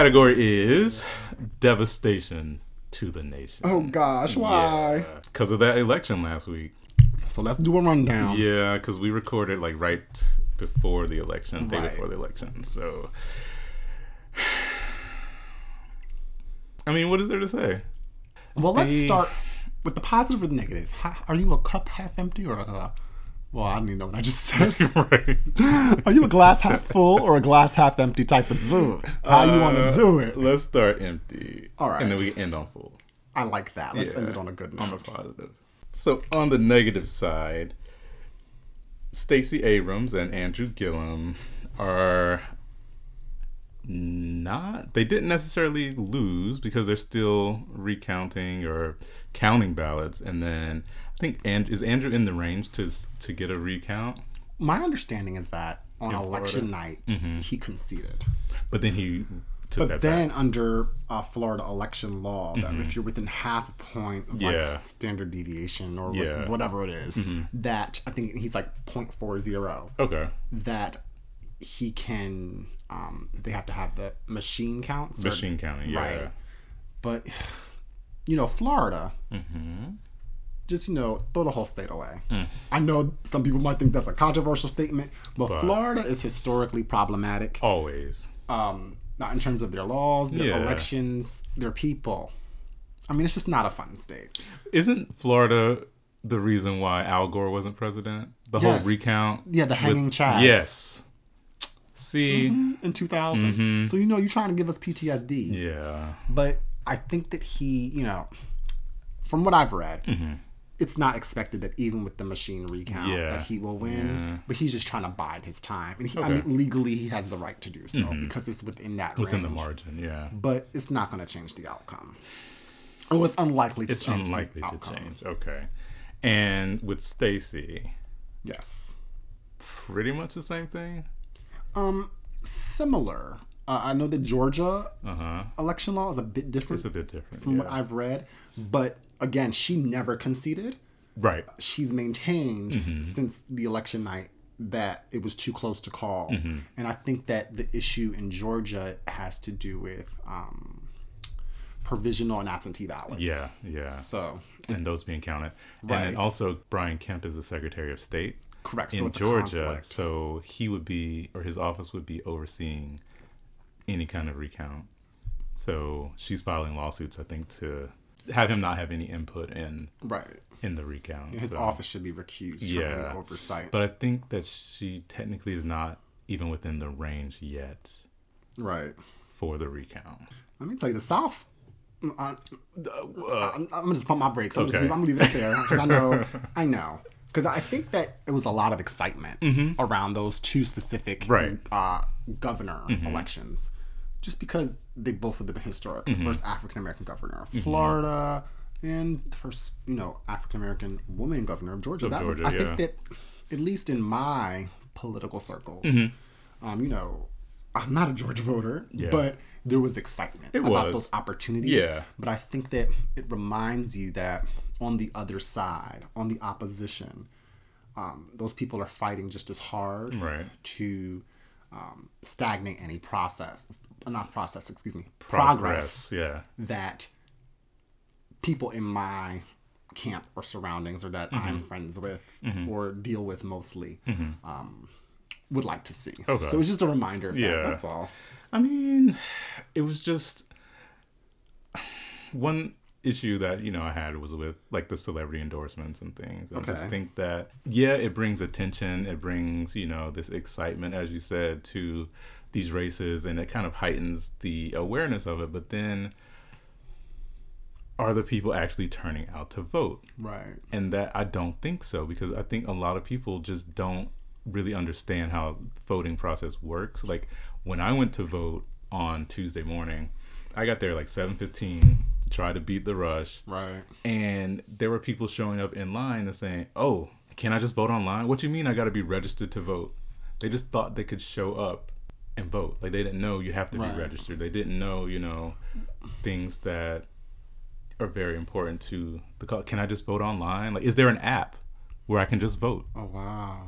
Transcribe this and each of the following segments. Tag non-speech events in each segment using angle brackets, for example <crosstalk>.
category is devastation to the nation. Oh gosh, why? Because of that election last week. So let's do a rundown. Yeah, because we recorded like right before the election, day Right. before the election. So, <sighs> I mean, what is there to say? Well, let's The- start with the positive or the negative. Ha- Are you a cup half empty or a, well, I don't even know what I just <laughs> said. right. Are you a glass half full or a glass half empty type of dude? How you want to Uh, do it? Let's start empty. All right. And then we end on full. I like that. Let's end it on a good note. On a positive. So on the negative side, Stacey Abrams and Andrew Gillum are not they didn't necessarily lose because they're still recounting or counting ballots and then I think and is Andrew in the range to to get a recount My understanding is that on In election night he conceded, but then he took but then back. under uh, Florida election law, that if you're within half a point of Yeah. like standard deviation or Yeah. whatever it is, that I think he's like 0.40, okay that he can. Um, they have to have the machine counts. or- machine counting yeah Right. But you know, Florida. Mm-hmm. Just you know, throw the whole state away. Mm. I know some people might think that's a controversial statement, but, Florida is historically problematic. always Um, not in terms of their laws, their Yeah. elections, their people. I mean, it's just not a fun state. Isn't Florida the reason why Al Gore wasn't president? The Yes. whole recount? Yeah, the hanging chads. Yes. See? In 2000, Mm-hmm. so you know, you're trying to give us PTSD. Yeah. But I think that he, you know, from what I've read, it's not expected that even with the machine recount Mm-hmm. Yeah. that he will win. But he's just trying to bide his time, and he, I mean, legally he has the right to do so because it's within that Within the margin, yeah. But it's not going to change the outcome. It was unlikely to It's change unlikely the to outcome. change. Okay. And with Stacey, Yes. pretty much the same thing? Um, similar. Uh, I know that Georgia Uh huh. election law is a bit different It's a bit different. from what. I've read, but again, she never conceded. Right. she's maintained Mm-hmm. since the election night that it was too close to call. Mm-hmm. And I think that the issue in Georgia has to do with um, provisional and absentee ballots. Yeah, yeah. So, and those being counted. And Right. then also, Brian Kemp is the Secretary of State correct. So in Georgia. So he would be, or his office would be overseeing any kind of recount. So she's filing lawsuits, I think, to have him not have any input in Right. in the recount. His So- office should be recused from Yeah. any oversight. But I think that she technically is not even within the range yet right. for the recount. Let me tell you, the South. mm, I, I'm, I'm gonna just pump my brakes. I'm, just Okay. leave, I'm gonna leave it there because I know, <laughs> I know, because I think that it was a lot of excitement around those two specific Mm-hmm. Right. Mm-hmm. uh, governor elections, just because they both have been historic. The first African American governor of Mm-hmm. Florida and the first, you know, African American woman governor of Georgia. that, Georgia, I yeah. think that, at least in my political circles, Mm-hmm. um, you know, I'm not a Georgia voter, Yeah. but there was excitement about was. those opportunities. Yeah. But I think that it reminds you that on the other side, on the opposition, um, those people are fighting just as hard Right. to um, stagnate any process, not process, excuse me, progress, Yeah. that people in my camp or surroundings or that Mm-hmm. I'm friends with or deal with mostly um, would like to see. Okay. So it's just a reminder of Yeah. that. That's all. I mean, it was just one issue that you know I had was with like the celebrity endorsements and things. I just think that yeah, it brings attention, it brings you know this excitement, as you said, to these races, and it kind of heightens the awareness of it. But then, are the people actually turning out to vote? Right. and that I don't think so because I think a lot of people just don't really understand how the voting process works. Like when I went to vote on Tuesday morning, I got there like 7:15 to try to beat the rush Right. and there were people showing up in line and saying, "Oh, can I just vote online? What do you mean I got to be registered to vote?" They just thought they could show up and vote. Like they didn't know you have to Right. be registered. They didn't know, you know, things that are very important to the call. Can I just vote online? Like, is there an app where I can just vote? Oh wow.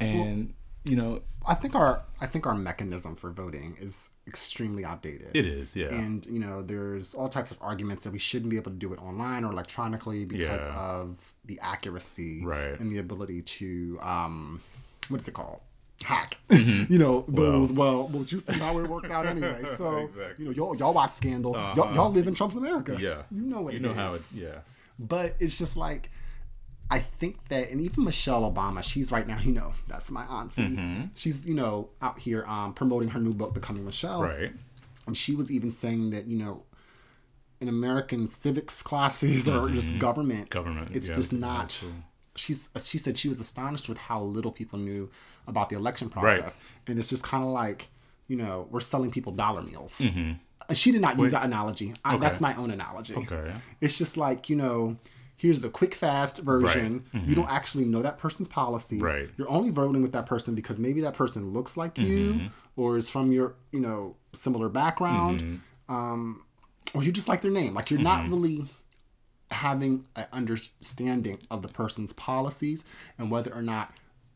And you know, I think our I think our mechanism for voting is extremely outdated. it is. Yeah. and you know there's all types of arguments that we shouldn't be able to do it online or electronically because Yeah. of the accuracy Right. and the ability to um what is it called hack <laughs> you know those well well you see how it worked out anyway <laughs> so Exactly. Uh-huh. you know y'all, y'all watch scandal y'all, y'all live in trump's america yeah. you know what you it know how it. is. Yeah. but it's just like I think that, and even Michelle Obama, she's right now, you know, that's my auntie. Mm-hmm. She's, you know, out here um, promoting her new book, Becoming Michelle. Right. And she was even saying that, you know, in American civics classes or just government, Mm-hmm. Government, it's yeah, just not. also- She's she said she was astonished with how little people knew about the election process, and it's just kind of like, you know, we're selling people dollar meals. And she did not use that analogy. I, That's my own analogy. Mm-hmm. Okay. It's just like, you know, here's the quick, fast version. You don't actually know that person's policies. Right. You're only voting with that person because maybe that person looks like you or is from your, you know, similar background. Um, or you just like their name. Like you're not really having an understanding of the person's policies and whether or not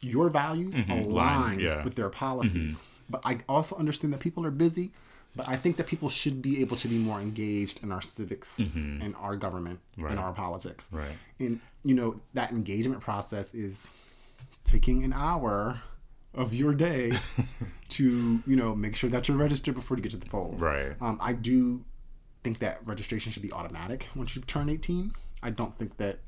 your values mm-hmm. align yeah. with their policies. Mm-hmm. But I also understand that people are busy. But I think that people should be able to be more engaged in our civics mm-hmm. and our government and our politics. Right. And you know that engagement process is taking an hour of your day <laughs> to you know make sure that you're registered before you get to the polls. Right. Um, I do think that registration should be automatic once you turn 18. I don't think that.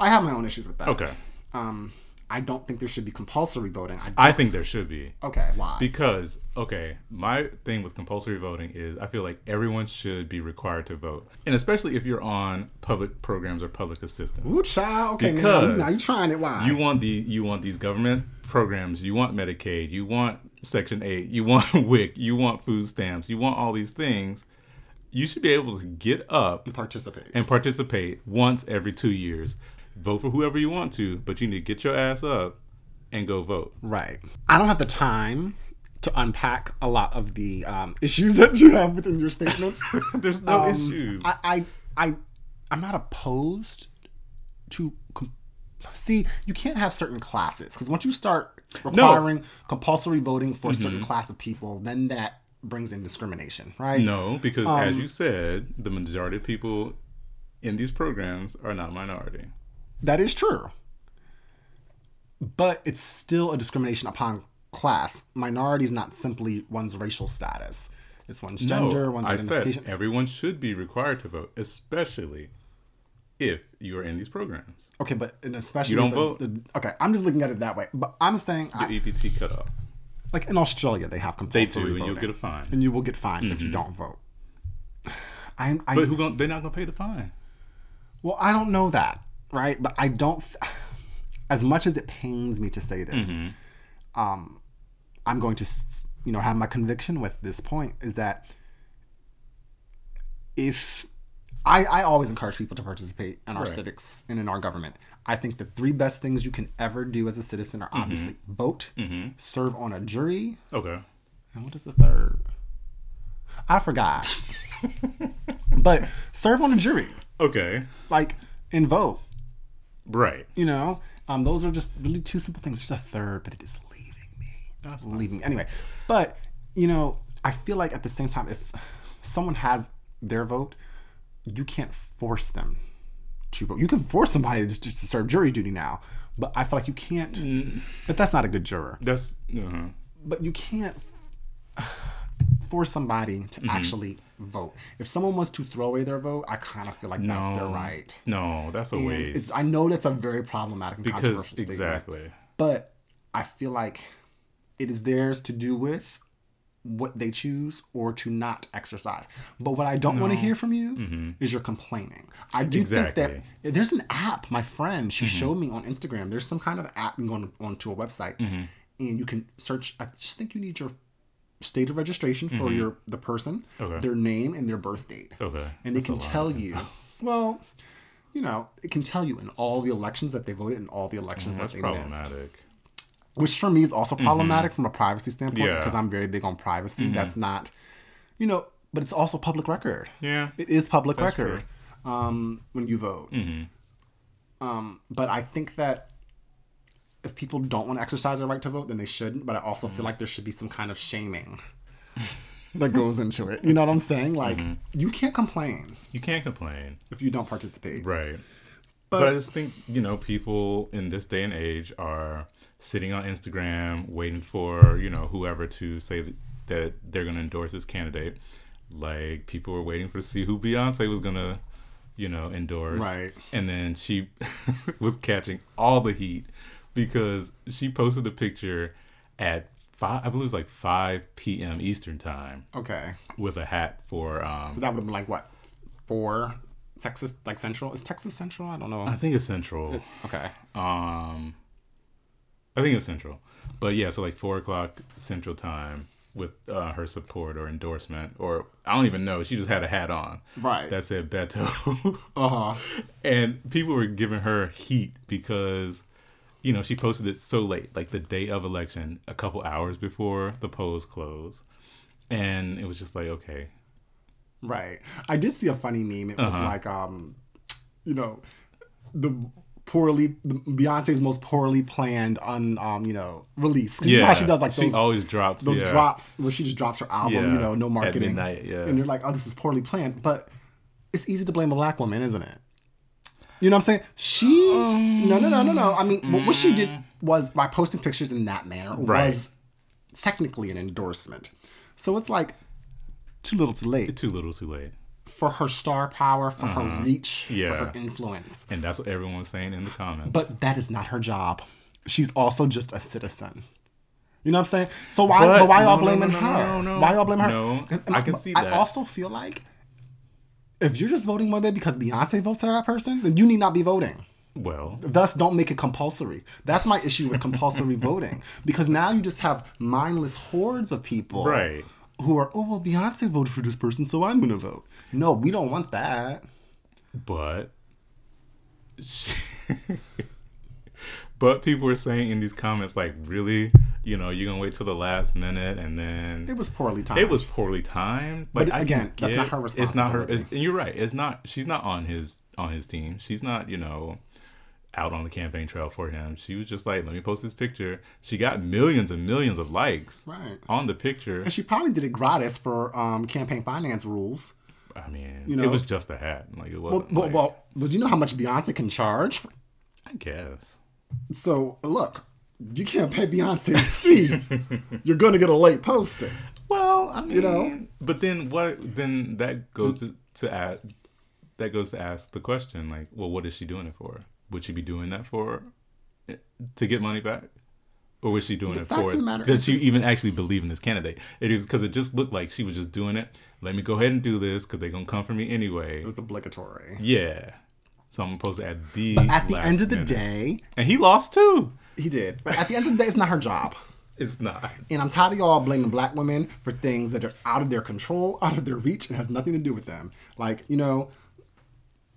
I have my own issues with that. Okay. Um, I don't think there should be compulsory voting. I, I think there should be. okay, why? Because okay, my thing with compulsory voting is I feel like everyone should be required to vote, and especially if you're on public programs or public assistance. Ooh, child. Okay, now, Because now you're trying it. Why? You want the you want these government programs, you want Medicaid, you want Section Eight, you want <laughs> WIC, you want food stamps, you want all these things. You should be able to get up and participate. and participate once every two years. Vote for whoever you want to, but you need to get your ass up and go vote. Right. I don't have the time to unpack a lot of the um, <laughs> issues that you have within your statement. <laughs> There's no Um, issues. I, I, I, I'm not opposed to. Com- See, you can't have certain classes because once you start requiring compulsory voting for a certain class of people, then that brings in discrimination, right? No, because Um, as you said, the majority of people in these programs are not minority. That is true. But it's still a discrimination upon class. Minority is not simply one's racial status. It's one's gender, no, one's I identification. said everyone should be required to vote, especially if you are in these programs. Okay, but and especially You don't vote? the- okay, I'm just looking at it that way. But I'm saying, the I, EBT cutoff. Like in Australia, they have They compulsory do, and you'll get a fine. and you will get fined if you don't vote. <sighs> I, I But who going they're not gonna pay the fine. well, I don't know that, right? But I don't. <sighs> As much as it pains me to say this, Mm-hmm. um, I'm going to, s- you know, have my conviction with this point is that if I, I always encourage people to participate in our Right. civics and in our government. I think the three best things you can ever do as a citizen Mm-hmm. are obviously vote, serve on a jury, Okay. and what is the third? I forgot. <laughs> but serve on a jury, Okay. like, and vote. Right. You know, um, those are just really two simple things. There's a third, but it is leaving me. That's leaving me. Anyway, but you know, I feel like at the same time, if someone has their vote, you can't force them to vote. You can force somebody to, to serve jury duty now, but I feel like you can't. Mm. But that's not a good juror. That's uh But you can't <sighs> force somebody to Mm-hmm. actually vote. If someone wants to throw away their vote, I kind of feel like that's their right. no, that's a And waste. it's, I know that's a very problematic and because controversial statement. exactly. but I feel like it is theirs to do with what they choose or to not exercise. But what I don't want to hear from you is you're complaining. I do think that there's an app. My friend, she showed me on Instagram. There's some kind of app you can go on, onto a website and you can search. I just think you need your state of registration for your the person, Okay. their name, and their birth date Okay. and it can tell you <laughs> well you know it can tell you in all the elections that they voted and all the elections That's that they missed. Which for me is also problematic from a privacy standpoint Mm-hmm. Yeah. because i'm very big on privacy that's not you know but it's also public record Yeah. it is public That's record um, when you vote Mm-hmm. um, but i think that if people don't want to exercise their right to vote, then they shouldn't. But I also feel like there should be some kind of shaming <laughs> that goes into it. You know what I'm saying? Like you can't complain You can't complain. if you don't participate. Right. But, I just think, you know, people in this day and age are sitting on Instagram waiting for, you know, whoever to say that, they're going to endorse this candidate. Like, people were waiting for to see who Beyonce was going to, you know, endorse. Right. And then she <laughs> was catching all the heat because she posted a picture at 5, I believe it was like 5 p.m. Eastern time Okay. with a hat for, Um, So that would have been like what? Four Texas like Central? Is Texas Central? I don't know. I think it's Central. Okay. Um, I think it was Central, but yeah, so like four o'clock Central time with uh, her support or endorsement, or I don't even know. She just had a hat on Right. that said Beto, <laughs> Uh huh. and people were giving her heat because you know she posted it so late, like the day of election, a couple hours before the polls closed, and it was just like okay, Right. I did see a funny meme. It was Uh-huh. like, um, you know, the poorly Beyonce's most poorly planned on um you know release. 'Cause You know how she does like she always drops those yeah. drops where she just drops her album. Yeah, You know, no at marketing. midnight, yeah. And you're like, oh, this is poorly planned. But it's easy to blame a black woman, isn't it? You know what I'm saying? She no no no no no. I mean, what- what she did was by posting pictures in that manner Right. was technically an endorsement. So it's like too little, too late Too little, too late. For her star power, for her mm-hmm. reach, for. Yeah. her influence. And that's what everyone was saying in the comments. But that is not her job. She's also just a citizen. You know what I'm saying? So why, But- but, why y'all no, no, blaming no, no, her? no. Why y'all blaming her? No, I can see that. I also feel like if you're just voting one way because Beyonce votes for that person, then you need not be voting. well, Thus, don't make it compulsory. That's my issue with compulsory <laughs> voting because now you just have mindless hordes of people, Right. Who are oh well, Beyonce voted for this person, so I'm gonna vote. No, we don't want that. but <laughs> but people were saying in these comments like really you know you're gonna wait till the last minute and then It was poorly timed. it was poorly timed like But again, can that's not her response. it's not her it's, and you're right it's not she's not on his on his team she's not you know out on the campaign trail for him she was just like let me post this picture she got millions and millions of likes Right. on the picture And she probably did it gratis for um, campaign finance rules. i mean You know- it was just a hat like it wasn't well, like, well, but you know how much Beyonce can charge? i guess So look, you can't pay Beyonce's <laughs> fee. You're gonna get a late posting. Well, I mean, you know? but then what? Then that goes to to ask, that goes to ask the question like, well, what is she doing it for? Would she be doing that for to get money back, or was she doing The it for? of Does she even actually believe in this candidate? It is because it just looked like she was just doing it. Let me go ahead and do this because they're gonna come for me anyway. It was obligatory. Yeah. So I'm supposed to add the. But At the last end of the minute. day, and he lost too. he did. But at the end of the day, it's not her job. <laughs> It's not. And I'm tired of y'all blaming black women for things that are out of their control, <laughs> out of their reach, and has nothing to do with them. Like, you know,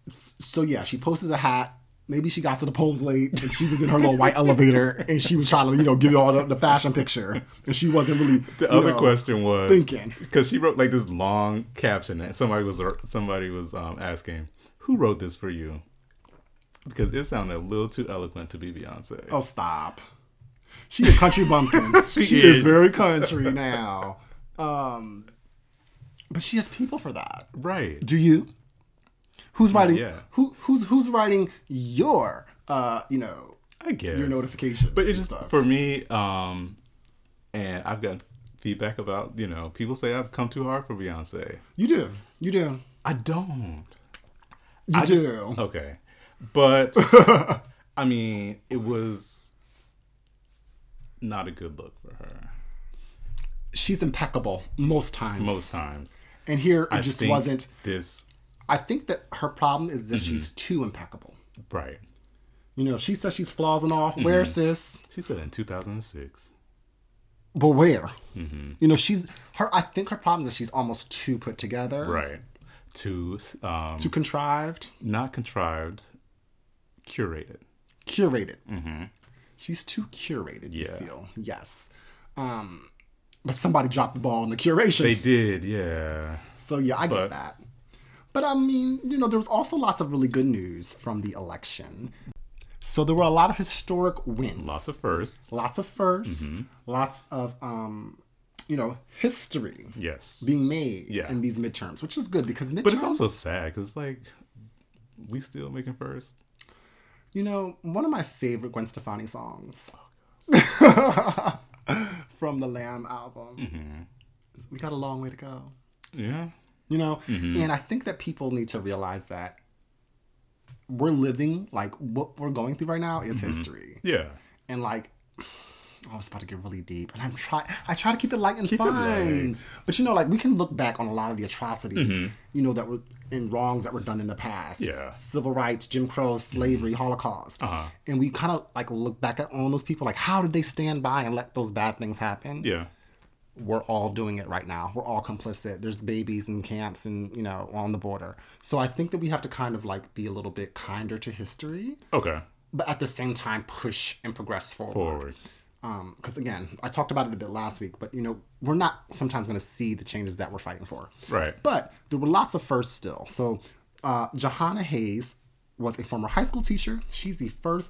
so yeah, she posted a hat. Maybe she got to the polls late and she was in her little white elevator and she was trying to, you know, give you all the, the fashion picture. And she wasn't really. The other know, question was thinking. because she wrote like this long caption and somebody was somebody was um, asking who wrote this for you because it sounded a little too eloquent to be Beyonce. Oh, stop. She's a country bumpkin. <laughs> she, She is. is. very country now. Um, but she has people for that. Right. Do you? Who's writing? yeah. Who who's who's writing your uh you know I guess your notifications? But it's just stuff. for me, um, and I've gotten feedback about you know people say I've come too hard for Beyonce. you do you do I don't. you I do. just- okay, but <laughs> I mean, it was not a good look for her She's impeccable most times. most times. and here it I just wasn't. this I think that her problem is that Mm-hmm. she's too impeccable. right. You know, she says she's flaws and all. Mm-hmm. Where sis? She said in 2006. But where? Mm-hmm. You know, she's her. I think her problem is that she's almost too put together, Right. Too. um, too contrived, not contrived, curated. curated. She's too curated. You Mm-hmm. Yeah. feel yes. Um, but somebody dropped the ball in the curation. They did, yeah. So yeah, I But- get that. But I mean, you know, there was also lots of really good news from the election. So there were a lot of historic wins. Lots of firsts. lots of 1st Mm-hmm. lots of um, you know, history Yes. being made Yeah. in these midterms, which is good because midterms. but it's also sad because it's like we still making first. you know, one of my favorite Gwen Stefani songs <laughs> from the Lamb album. Mm-hmm. We got a long way to go. Yeah. You know, Mm-hmm. and I think that people need to realize that we're living like what we're going through right now is history. Yeah. and like I was about to get really deep, and I'm try I try to keep it light and it fun. But you know, like we can look back on a lot of the atrocities, you know, that were in wrongs that were done in the past. Mm-hmm. Yeah. civil rights, Jim Crow, slavery, Holocaust, Uh-huh. and we kind of like look back at all those people, like how did they stand by and let those bad things happen? Yeah. We're all doing it right now. We're all complicit. There's babies in camps and you know on the border. So I think that we have to kind of like be a little bit kinder to history, Okay. but at the same time push and progress forward Forward. because again, I talked about it a bit last week, but you know, we're not sometimes going to see the changes that we're fighting for. Right. But there were lots of firsts still. So, uh, Jahana Hayes was a former high school teacher. She's the first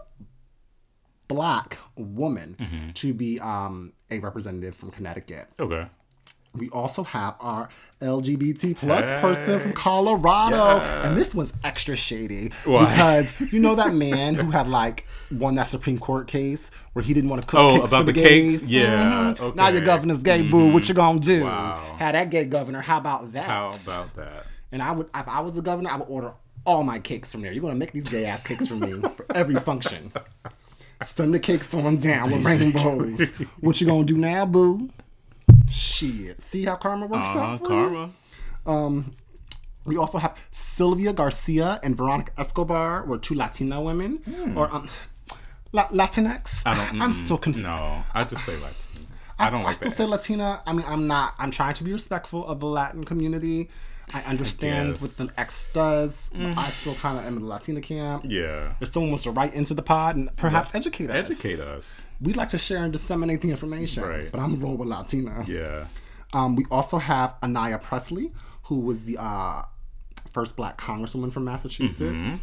black woman Mm-hmm. to be um, a representative from Connecticut. Okay. We also have our LGBT plus Hey. person from Colorado, and this one's extra shady Why? because you know that man who had like won that Supreme Court case where he didn't want to cook Oh, cakes for the, the cakes? gays. Yeah, Mhm. Now your okay. governor's gay, boo. What you gonna do? Wow. Had that gay governor? How about that? How about that? And I would, if I was the governor, I would order all my cakes from there. You're gonna make these gay ass cakes for me for every function. <laughs> I send the cakes on down with rainbows. what you gonna do now, boo? Shit. See how karma works Uh, out for you? karma. We also have Sylvia Garcia and Veronica Escobar, were two Latina women, or um, La- Latinx. I don't. I'm mm, still confused. No, I just say Latina. I don't I like still say Latina. I mean, I'm not. I'm trying to be respectful of the Latin community. I understand guess. what the X does. but I still kind of am in the Latina camp. Yeah. If someone wants to write into the pod and perhaps educate us, Educate us. We'd like to share and disseminate the information. Right. But I'm roll with Latina. Yeah. Um, we also have Anaya Pressley, who was the uh, first Black Congresswoman from Massachusetts.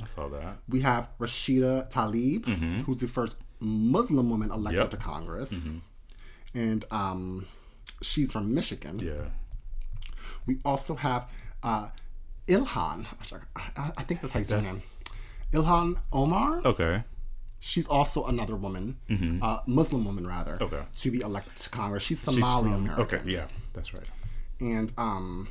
I saw that. We have Rashida Tlaib, who's the first Muslim woman elected Yep. to Congress, and um, she's from Michigan. Yeah. We also have uh, Ilhan. I, think that's how you say her name. Ilhan Omar. Okay. She's also another woman, uh, Muslim woman rather, Mm-hmm. Okay. to be elected to Congress. She's Somali American. Okay. Yeah. That's right. And um,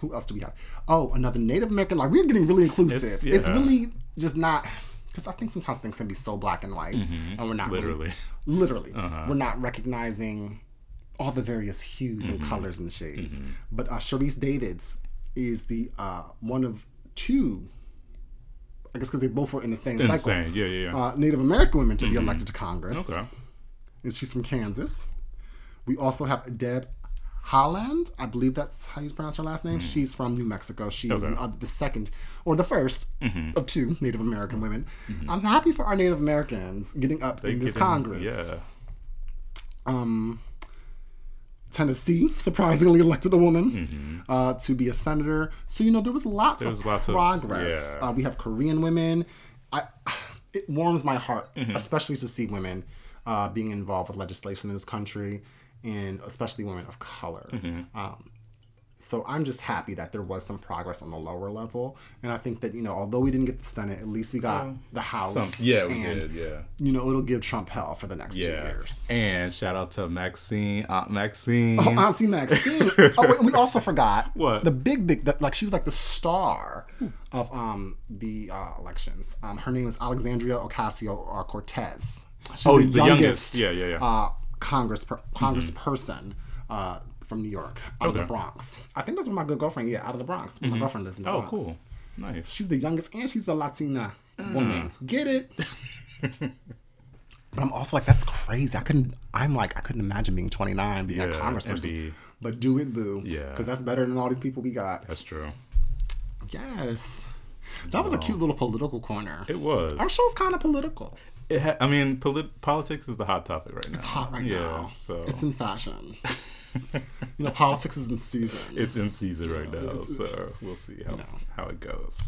who else do we have? Oh, another Native American. Like we're getting really inclusive. It's, It's- really just not because I think sometimes things can be so black and white, and we're not really- Literally. literally, Uh-huh. we're not recognizing all the various hues and Mm-hmm. colors and shades. But uh, Sharice Davids is the uh, one of two. I guess because they both were in the same cycle. Insane. Yeah. Yeah. Yeah. Uh, Native American women to be elected to Congress okay. and she's from Kansas. We also have Deb Haaland. I believe that's how you pronounce her last name. She's from New Mexico. She's Okay. the, the second or the 1st of two Native American women. I'm happy for our Native Americans getting up in this in- Congress. Yeah. Um, Tennessee surprisingly elected a woman uh, to be a senator. So you know there was lots There was of lots of- progress. yeah. uh, we have Korean women. I, it warms my heart, Mm-hmm. especially to see women uh, being involved with legislation in this country, and especially women of color. Mm-hmm. Um, so I'm just happy that there was some progress on the lower level, and I think that you know although we didn't get the Senate, at least we got the House. Some, yeah, we and, did. Yeah. You know it'll give Trump hell for the next two years. And shout out to Maxine, Aunt Maxine. Oh, Auntie Maxine. oh, wait, we also forgot <laughs> What? the big, big. The, like she was like the star of um the uh, elections. Um, her name is Alexandria Ocasio uh, Cortez. She's Oh, the youngest. Yeah, yeah, yeah. Uh, Congress per, Congressperson uh, from New York, out of the Bronx. I think that's where my good girlfriend. Yeah, out of the Bronx. My mm-hmm. girlfriend lives in the oh, Bronx. cool. Nice. She's the youngest, and she's the Latina mm. woman. Get it? <laughs> but I'm also like, that's crazy. I couldn't. I'm like, I couldn't imagine being 29, being a congressperson. be- But do it, boo. Yeah. because that's better than all these people we got. That's true. Yes, that was a cute little political corner. It was. Our show's kind of political. It ha- I mean, polit- politics is the hot topic right now. It's hot right yeah, now. So It's in fashion. <laughs> you know, politics is in season. it's in season right now. So we'll see how know. how it goes.